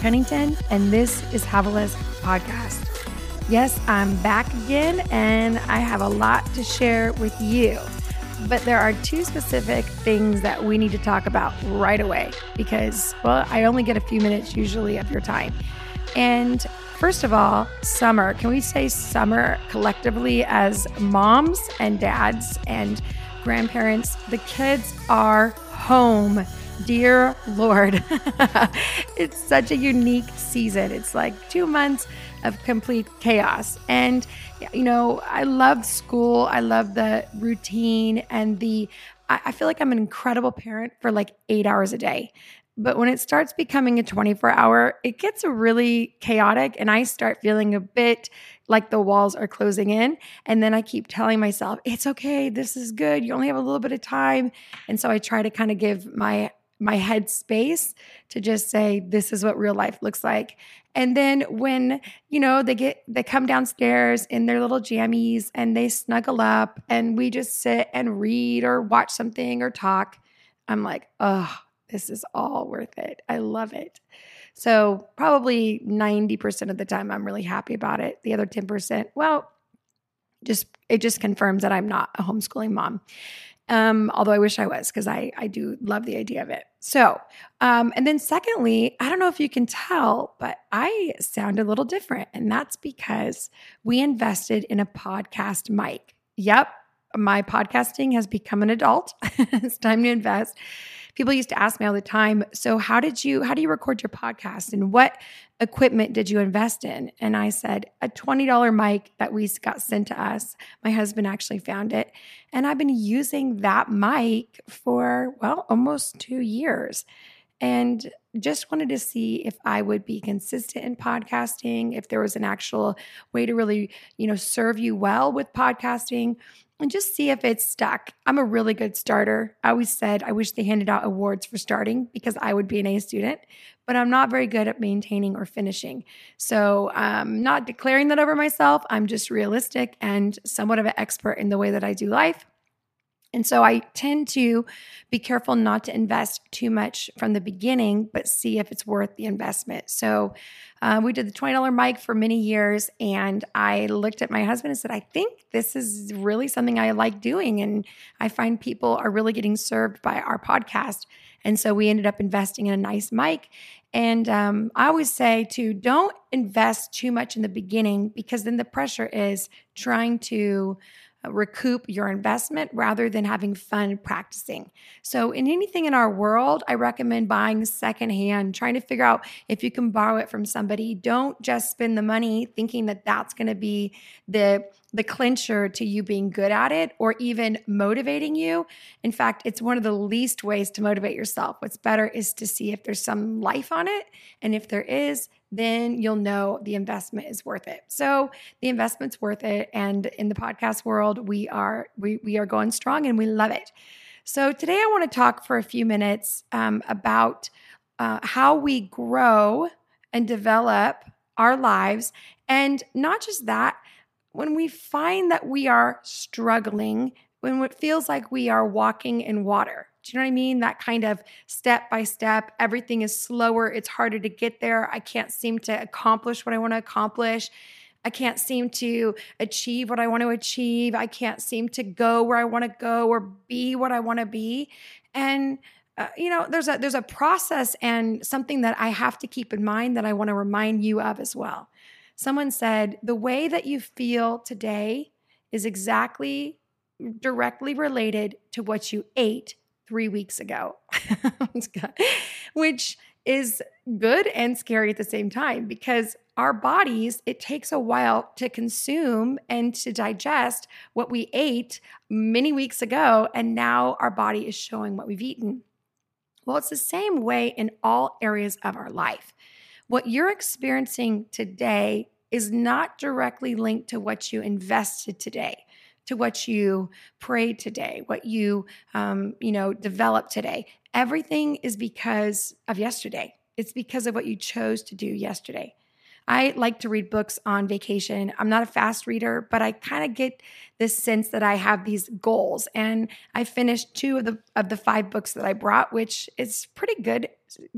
Cunnington, and this is Havilah's podcast. Yes, I'm back again, and I have a lot to share with you. But there are two specific things that we need to talk about right away because, well, I only get a few minutes usually of your time. And first of all, summer. Can we say summer collectively as moms and dads and grandparents? The kids are home. Dear Lord, it's such a unique season. It's like two months of complete chaos. And, you know, I love school, I love the routine and the, I feel like I'm an incredible parent for like eight hours a day. But when it starts becoming a 24 hour, it gets really chaotic. And I start feeling a bit like the walls are closing in. And then I keep telling myself, it's okay. This is good. You only have a little bit of time. And so I try to kind of give my my head space to just say this is what real life looks like. And then when you know they get they come downstairs in their little jammies and they snuggle up and we just sit and read or watch something or talk i'm like oh this is all worth it. I love it. So probably 90% of the time i'm really happy about it. The other 10% well just it just confirms that i'm not a homeschooling mom um, although I wish I was because I I do love the idea of it. So, um, and then secondly, I don't know if you can tell, but I sound a little different, and that's because we invested in a podcast mic. Yep, my podcasting has become an adult. it's time to invest. People used to ask me all the time so how did you how do you record your podcast and what equipment did you invest in? And i said a $20 mic that we got sent to us. My husband actually found it. And i've been using that mic for well almost two years. And just wanted to see if I would be consistent in podcasting, if there was an actual way to really, you know, serve you well with podcasting and just see if it's stuck. I'm a really good starter. I always said I wish they handed out awards for starting because I would be an A student, but I'm not very good at maintaining or finishing. So I'm um, not declaring that over myself. I'm just realistic and somewhat of an expert in the way that I do life. And so I tend to be careful not to invest too much from the beginning, but see if it's worth the investment. So uh, we did the $20 mic for many years. And I looked at my husband and said, I think this is really something I like doing. And I find people are really getting served by our podcast. And so we ended up investing in a nice mic. And um, I always say to don't invest too much in the beginning because then the pressure is trying to recoup your investment rather than having fun practicing. So, in anything in our world, I recommend buying secondhand, trying to figure out if you can borrow it from somebody. Don't just spend the money thinking that that's going to be the the clincher to you being good at it or even motivating you. In fact, it's one of the least ways to motivate yourself. What's better is to see if there's some life on it. And if there is, then you'll know the investment is worth it. So the investment's worth it. And in the podcast world, we are we we are going strong and we love it. So today I want to talk for a few minutes um, about uh, how we grow and develop our lives, and not just that. When we find that we are struggling, when it feels like we are walking in water, do you know what I mean? That kind of step by step, everything is slower, it's harder to get there. I can't seem to accomplish what I want to accomplish. I can't seem to achieve what I want to achieve. I can't seem to go where I want to go or be what I want to be. And uh, you know, there's a there's a process and something that I have to keep in mind that I want to remind you of as well. Someone said, "The way that you feel today is exactly directly related to what you ate three weeks ago, which is good and scary at the same time because our bodies, it takes a while to consume and to digest what we ate many weeks ago. And now our body is showing what we've eaten. Well, it's the same way in all areas of our life. What you're experiencing today is not directly linked to what you invested today to what you prayed today, what you, um, you know, developed today. Everything is because of yesterday. It's because of what you chose to do yesterday. I like to read books on vacation. I'm not a fast reader, but I kind of get this sense that I have these goals. And I finished two of the of the five books that I brought, which is pretty good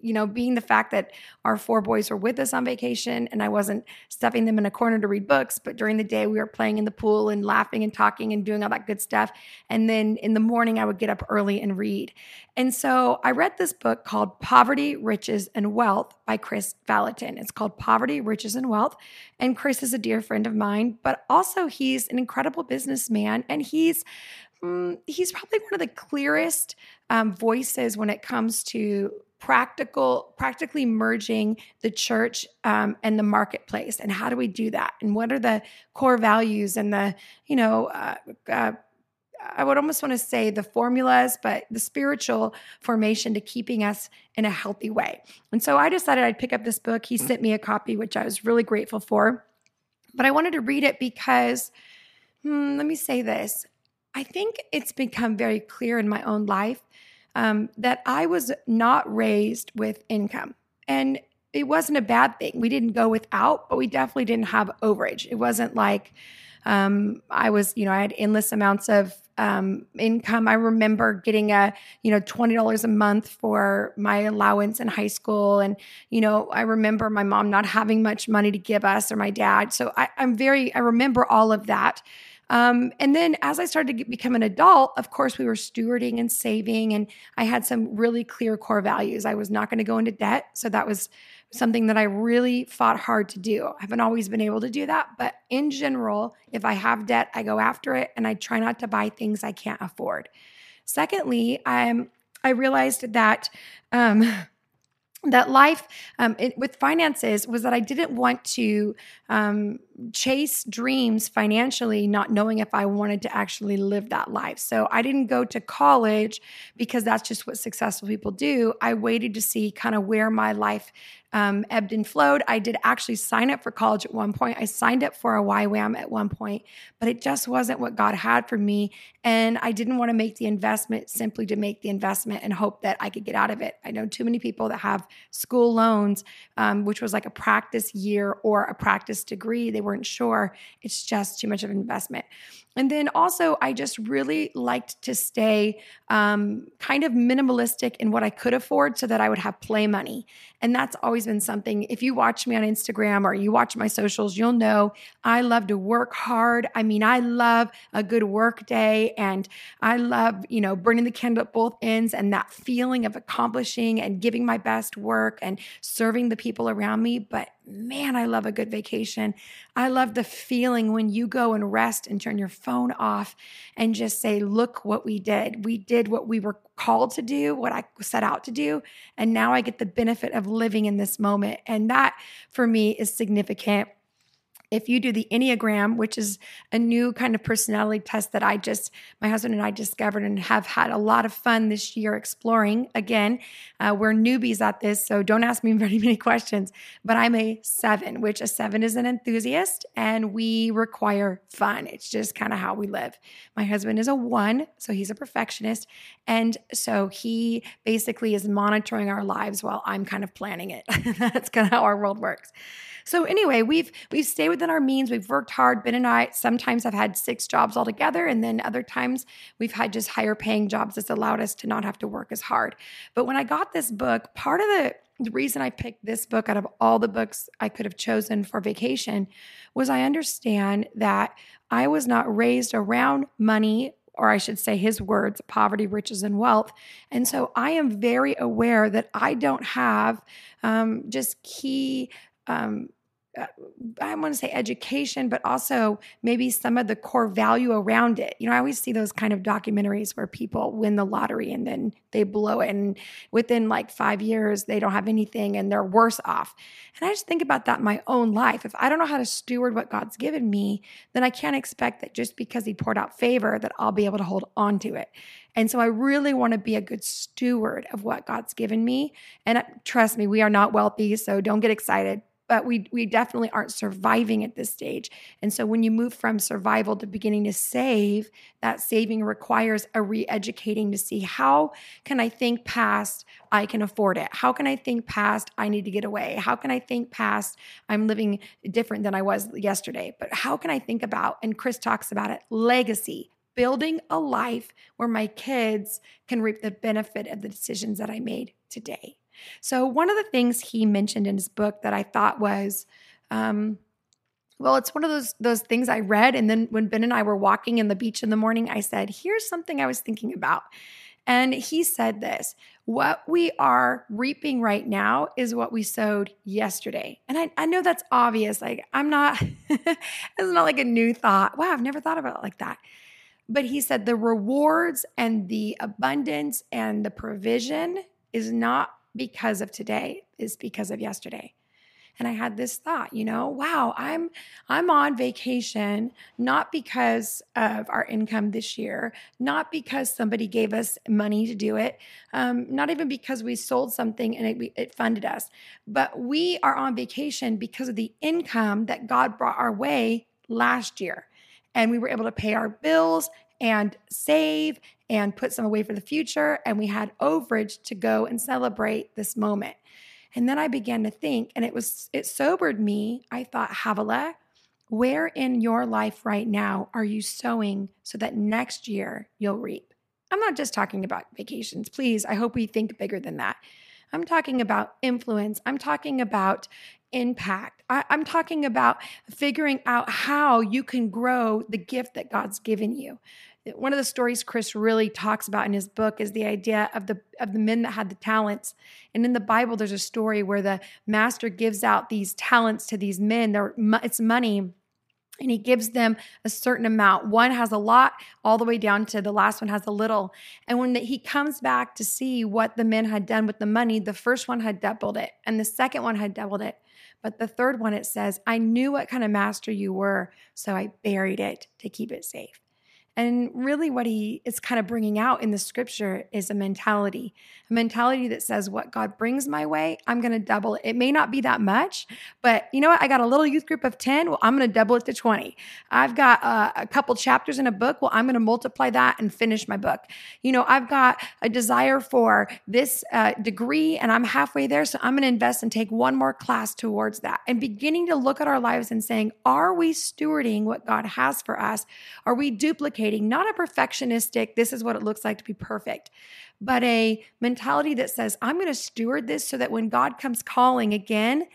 you know, being the fact that our four boys were with us on vacation and I wasn't stuffing them in a corner to read books, but during the day we were playing in the pool and laughing and talking and doing all that good stuff. And then in the morning I would get up early and read. And so I read this book called Poverty, Riches, and Wealth by Kris Vallotton. It's called Poverty, Riches, and Wealth. And Kris is a dear friend of mine, but also he's an incredible businessman and he's mm, he's probably one of the clearest um, voices when it comes to practical practically merging the church um, and the marketplace and how do we do that and what are the core values and the you know uh, uh, I would almost want to say the formulas, but the spiritual formation to keeping us in a healthy way. And so I decided I'd pick up this book. He sent me a copy, which I was really grateful for. But I wanted to read it because, hmm, let me say this. I think it's become very clear in my own life um, that I was not raised with income. And it wasn't a bad thing. We didn't go without, but we definitely didn't have overage. It wasn't like um, I was, you know, I had endless amounts of um, income. I remember getting a, you know, twenty dollars a month for my allowance in high school, and you know, I remember my mom not having much money to give us or my dad. So I, I'm very, I remember all of that. Um, and then as I started to get, become an adult, of course, we were stewarding and saving, and I had some really clear core values. I was not going to go into debt. So that was something that I really fought hard to do. I haven't always been able to do that, but in general, if I have debt, I go after it and I try not to buy things I can't afford. Secondly, I'm I realized that um, that life um, it, with finances was that I didn't want to um, chase dreams financially, not knowing if I wanted to actually live that life. So I didn't go to college because that's just what successful people do. I waited to see kind of where my life um, ebbed and flowed. I did actually sign up for college at one point. I signed up for a YWAM at one point, but it just wasn't what God had for me. And I didn't want to make the investment simply to make the investment and hope that I could get out of it. I know too many people that have school loans, um, which was like a practice year or a practice degree. They weren't sure. It's just too much of an investment. And then also, I just really liked to stay um, kind of minimalistic in what I could afford so that I would have play money. And that's always been something. If you watch me on Instagram or you watch my socials, you'll know I love to work hard. I mean, I love a good work day and I love, you know, burning the candle at both ends and that feeling of accomplishing and giving my best work and serving the people around me. But man, I love a good vacation. I love the feeling when you go and rest and turn your phone off and just say, look what we did. We did what we were called to do, what I set out to do. And now I get the benefit of living in this moment. And that for me is significant if you do the Enneagram, which is a new kind of personality test that I just, my husband and I discovered and have had a lot of fun this year exploring. Again, uh, we're newbies at this, so don't ask me very many questions. But I'm a seven, which a seven is an enthusiast and we require fun. It's just kind of how we live. My husband is a one, so he's a perfectionist. And so he basically is monitoring our lives while I'm kind of planning it. That's kind of how our world works. So anyway, we've we've stayed our means. We've worked hard. Ben and I sometimes have had six jobs altogether, and then other times we've had just higher paying jobs that's allowed us to not have to work as hard. But when I got this book, part of the the reason I picked this book out of all the books I could have chosen for vacation was I understand that I was not raised around money or I should say his words, poverty, riches, and wealth. And so I am very aware that I don't have um, just key um, I want to say education, but also maybe some of the core value around it. You know, I always see those kind of documentaries where people win the lottery and then they blow it, and within like five years, they don't have anything and they're worse off. And I just think about that in my own life. If I don't know how to steward what God's given me, then I can't expect that just because He poured out favor, that I'll be able to hold on to it. And so I really want to be a good steward of what God's given me. And uh, trust me, we are not wealthy, so don't get excited but we we definitely aren't surviving at this stage. And so when you move from survival to beginning to save, that saving requires a re-educating to see how can I think past I can afford it? How can I think past I need to get away? How can I think past I'm living different than I was yesterday? But how can I think about and Kris talks about it, legacy, building a life where my kids can reap the benefit of the decisions that I made today. So, one of the things he mentioned in his book that I thought was, um, well, it's one of those those things I read, and then when Ben and I were walking in the beach in the morning, I said, "Here's something I was thinking about." And he said this what we are reaping right now is what we sowed yesterday. And I, I know that's obvious. Like, I'm not, it's not like a new thought. Wow, I've never thought about it like that. But he said the rewards and the abundance and the provision is not because of today, is because of yesterday. And I had this thought, you know, wow, I'm I'm on vacation not because of our income this year, not because somebody gave us money to do it, um, not even because we sold something and it, it funded us, but we are on vacation because of the income that God brought our way last year and we were able to pay our bills and save and put some away for the future. And we had overage to go and celebrate this moment. And then I began to think, and it was, it sobered me. I thought, Havilah, where in your life right now are you sowing so that next year you'll reap? I'm not just talking about vacations. Please, I hope we think bigger than that. I'm talking about influence. I'm talking about impact. I, am talking about figuring out how you can grow the gift that God's given you. One of the stories Kris really talks about in his book is the idea of the of the men that had the talents. And in the Bible, there's a story where the master gives out these talents to these men. They're, it's money and he gives them a certain amount. One has a lot, all the way down to the last one has a little. And when the, he comes back to see what the men had done with the money, the first one had doubled it, and the second one had doubled it. But the third one, it says, I knew what kind of master you were, so I buried it to keep it safe. And really, what he is kind of bringing out in the scripture is a mentality, a mentality that says, What God brings my way, I'm going to double it. It may not be that much, but you know what? I got a little youth group of 10. Well, I'm going to double it to 20. I've got uh, a couple chapters in a book. Well, I'm going to multiply that and finish my book. You know, I've got a desire for this uh, degree and I'm halfway there. So I'm going to invest and take one more class towards that and beginning to look at our lives and saying, Are we stewarding what God has for us? Are we duplicating? Not a perfectionistic, this is what it looks like to be perfect, but a mentality that says, I'm going to steward this so that when God comes calling again,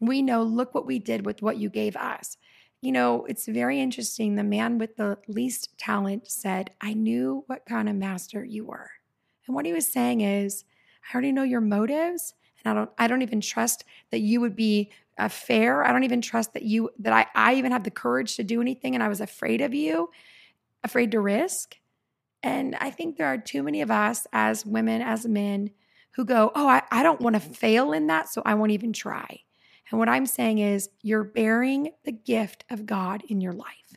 we know, look what we did with what you gave us. You know, it's very interesting. The man with the least talent said, I knew what kind of master you were. And what he was saying is, I already know your motives. And I don't, I don't even trust that you would be uh, fair. I don't even trust that you, that I, I even have the courage to do anything. And I was afraid of you afraid to risk. And I think there are too many of us as women, as men, who go, Oh, I, I don't want to fail in that, so I won't even try. And what I'm saying is, you're bearing the gift of God in your life.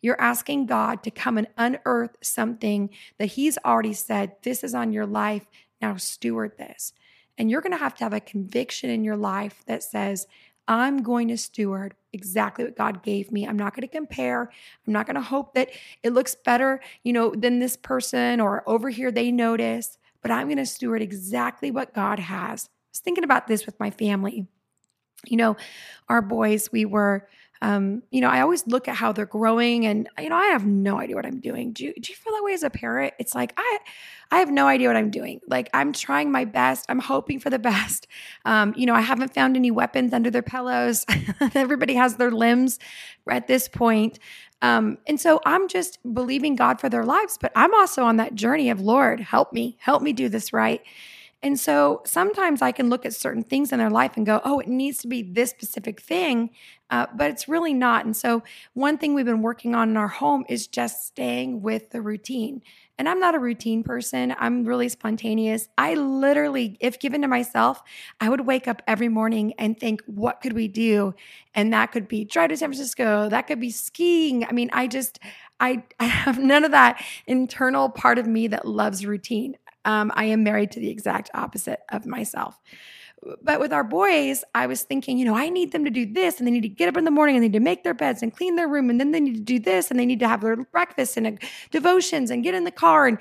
You're asking God to come and unearth something that He's already said, This is on your life. Now steward this. And you're going to have to have a conviction in your life that says, I'm going to steward exactly what God gave me. I'm not going to compare. I'm not going to hope that it looks better, you know, than this person or over here they notice, but I'm going to steward exactly what God has. I was thinking about this with my family. You know, our boys, we were um, you know, I always look at how they're growing and, you know, I have no idea what I'm doing. Do you, do you feel that way as a parent? It's like, I, I have no idea what I'm doing. Like I'm trying my best. I'm hoping for the best. Um, you know, I haven't found any weapons under their pillows. Everybody has their limbs at this point. Um, and so I'm just believing God for their lives, but I'm also on that journey of Lord, help me, help me do this right. And so sometimes I can look at certain things in their life and go, oh, it needs to be this specific thing, uh, but it's really not. And so one thing we've been working on in our home is just staying with the routine. And I'm not a routine person. I'm really spontaneous. I literally, if given to myself, I would wake up every morning and think, what could we do? And that could be drive to San Francisco. That could be skiing. I mean, I just, I, I have none of that internal part of me that loves routine. Um, I am married to the exact opposite of myself. but with our boys, I was thinking, you know, I need them to do this and they need to get up in the morning and they need to make their beds and clean their room and then they need to do this and they need to have their breakfast and devotions and get in the car and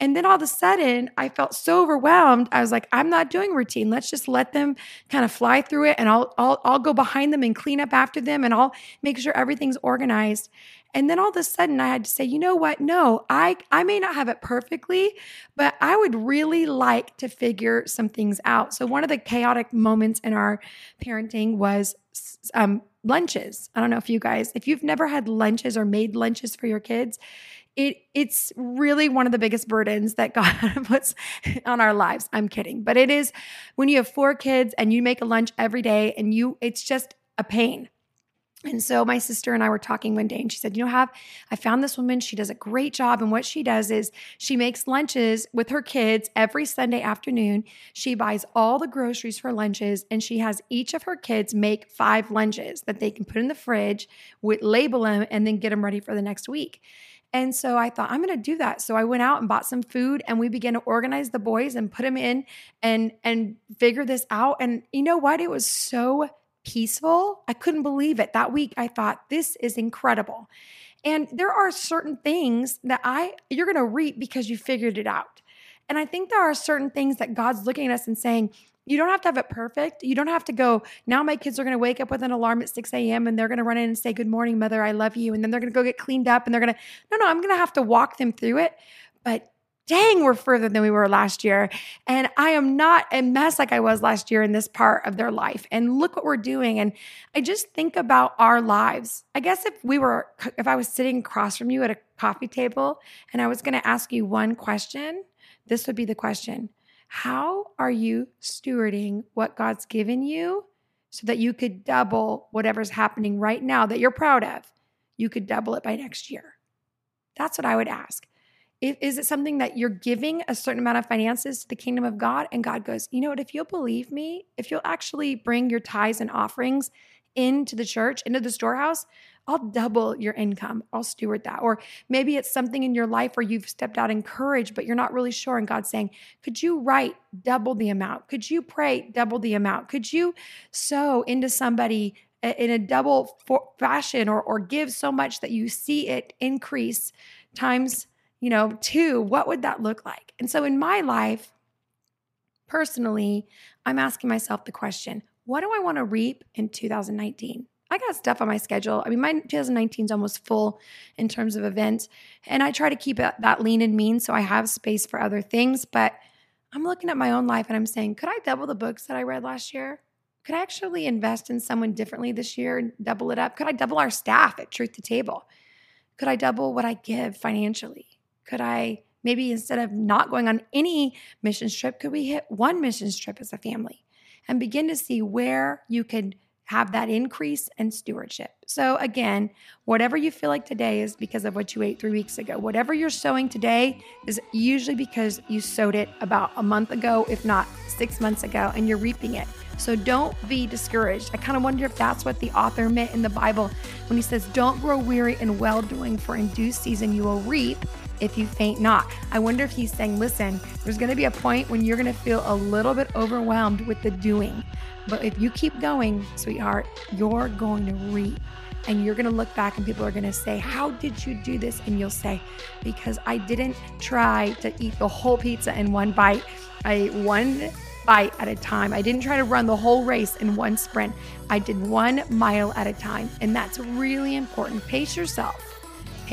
and then all of a sudden, I felt so overwhelmed. I was like, I'm not doing routine. Let's just let them kind of fly through it and I'll, I'll, I'll go behind them and clean up after them and I'll make sure everything's organized. And then all of a sudden I had to say, you know what? No, I, I may not have it perfectly, but I would really like to figure some things out. So one of the chaotic moments in our parenting was um, lunches. I don't know if you guys, if you've never had lunches or made lunches for your kids, it it's really one of the biggest burdens that God puts on our lives. I'm kidding, but it is when you have four kids and you make a lunch every day and you it's just a pain. And so my sister and I were talking one day and she said, "You know, have I found this woman, she does a great job and what she does is she makes lunches with her kids every Sunday afternoon. She buys all the groceries for lunches and she has each of her kids make five lunches that they can put in the fridge, with label them and then get them ready for the next week." And so I thought, I'm going to do that. So I went out and bought some food and we began to organize the boys and put them in and and figure this out. And you know what? It was so peaceful. I couldn't believe it. That week I thought, this is incredible. And there are certain things that I you're going to reap because you figured it out. And I think there are certain things that God's looking at us and saying, you don't have to have it perfect. You don't have to go, now my kids are going to wake up with an alarm at 6 a.m. and they're going to run in and say, Good morning, mother, I love you. And then they're going to go get cleaned up and they're going to, no, no, I'm going to have to walk them through it. But dang, we're further than we were last year. And I am not a mess like I was last year in this part of their life. And look what we're doing. And I just think about our lives. I guess if we were, if I was sitting across from you at a coffee table and I was going to ask you one question, this would be the question how are you stewarding what God's given you so that you could double whatever's happening right now that you're proud of? You could double it by next year. That's what I would ask. If, is it something that you're giving a certain amount of finances to the kingdom of God? And God goes, you know what? If you'll believe me, if you'll actually bring your tithes and offerings into the church, into the storehouse, I'll double your income. I'll steward that. Or maybe it's something in your life where you've stepped out in courage, but you're not really sure. And God's saying, Could you write double the amount? Could you pray double the amount? Could you sow into somebody uh, in a double fashion or, or give so much that you see it increase times, you know, two? What would that look like? And so in my life, personally, I'm asking myself the question what do I want to reap in 2019? I got stuff on my schedule. I mean, my 2019 is almost full in terms of events, and I try to keep it that lean and mean so I have space for other things. But I'm looking at my own life and I'm saying, could I double the books that I read last year? Could I actually invest in someone differently this year and double it up? Could I double our staff at Truth to Table? Could I double what I give financially? Could I maybe instead of not going on any mission trip, could we hit one mission trip as a family and begin to see where you could have that increase and stewardship. So, again, whatever you feel like today is because of what you ate three weeks ago. Whatever you're sowing today is usually because you sowed it about a month ago, if not six months ago, and you're reaping it. So, don't be discouraged. I kind of wonder if that's what the author meant in the Bible when he says, Don't grow weary in well doing, for in due season you will reap if you faint not. I wonder if he's saying, Listen, there's going to be a point when you're going to feel a little bit overwhelmed with the doing. But if you keep going, sweetheart, you're going to reap. And you're going to look back and people are going to say, How did you do this? And you'll say, Because I didn't try to eat the whole pizza in one bite. I ate one bite at a time. I didn't try to run the whole race in one sprint. I did one mile at a time. And that's really important. Pace yourself.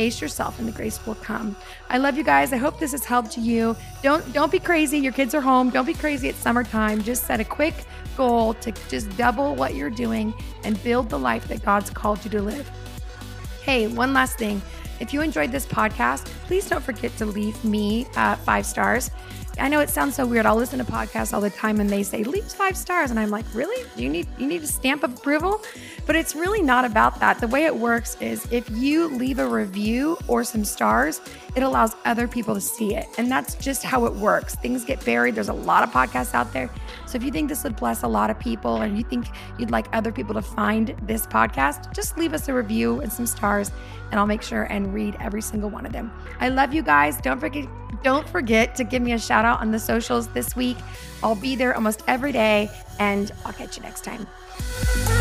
Pace yourself and the grace will come. I love you guys. I hope this has helped you. Don't don't be crazy. Your kids are home. Don't be crazy at summertime. Just set a quick goal to just double what you're doing and build the life that God's called you to live. Hey, one last thing. If you enjoyed this podcast, please don't forget to leave me uh, five stars. I know it sounds so weird. I'll listen to podcasts all the time and they say leave five stars, and I'm like, really? You need you need a stamp of approval? But it's really not about that. The way it works is if you leave a review or some stars, it allows other people to see it, and that's just how it works. Things get buried. There's a lot of podcasts out there, so if you think this would bless a lot of people, and you think you'd like other people to find this podcast, just leave us a review and some stars, and I'll make sure and read every single one of them. I love you guys. Don't forget don't forget to give me a shout out on the socials this week. I'll be there almost every day, and I'll catch you next time.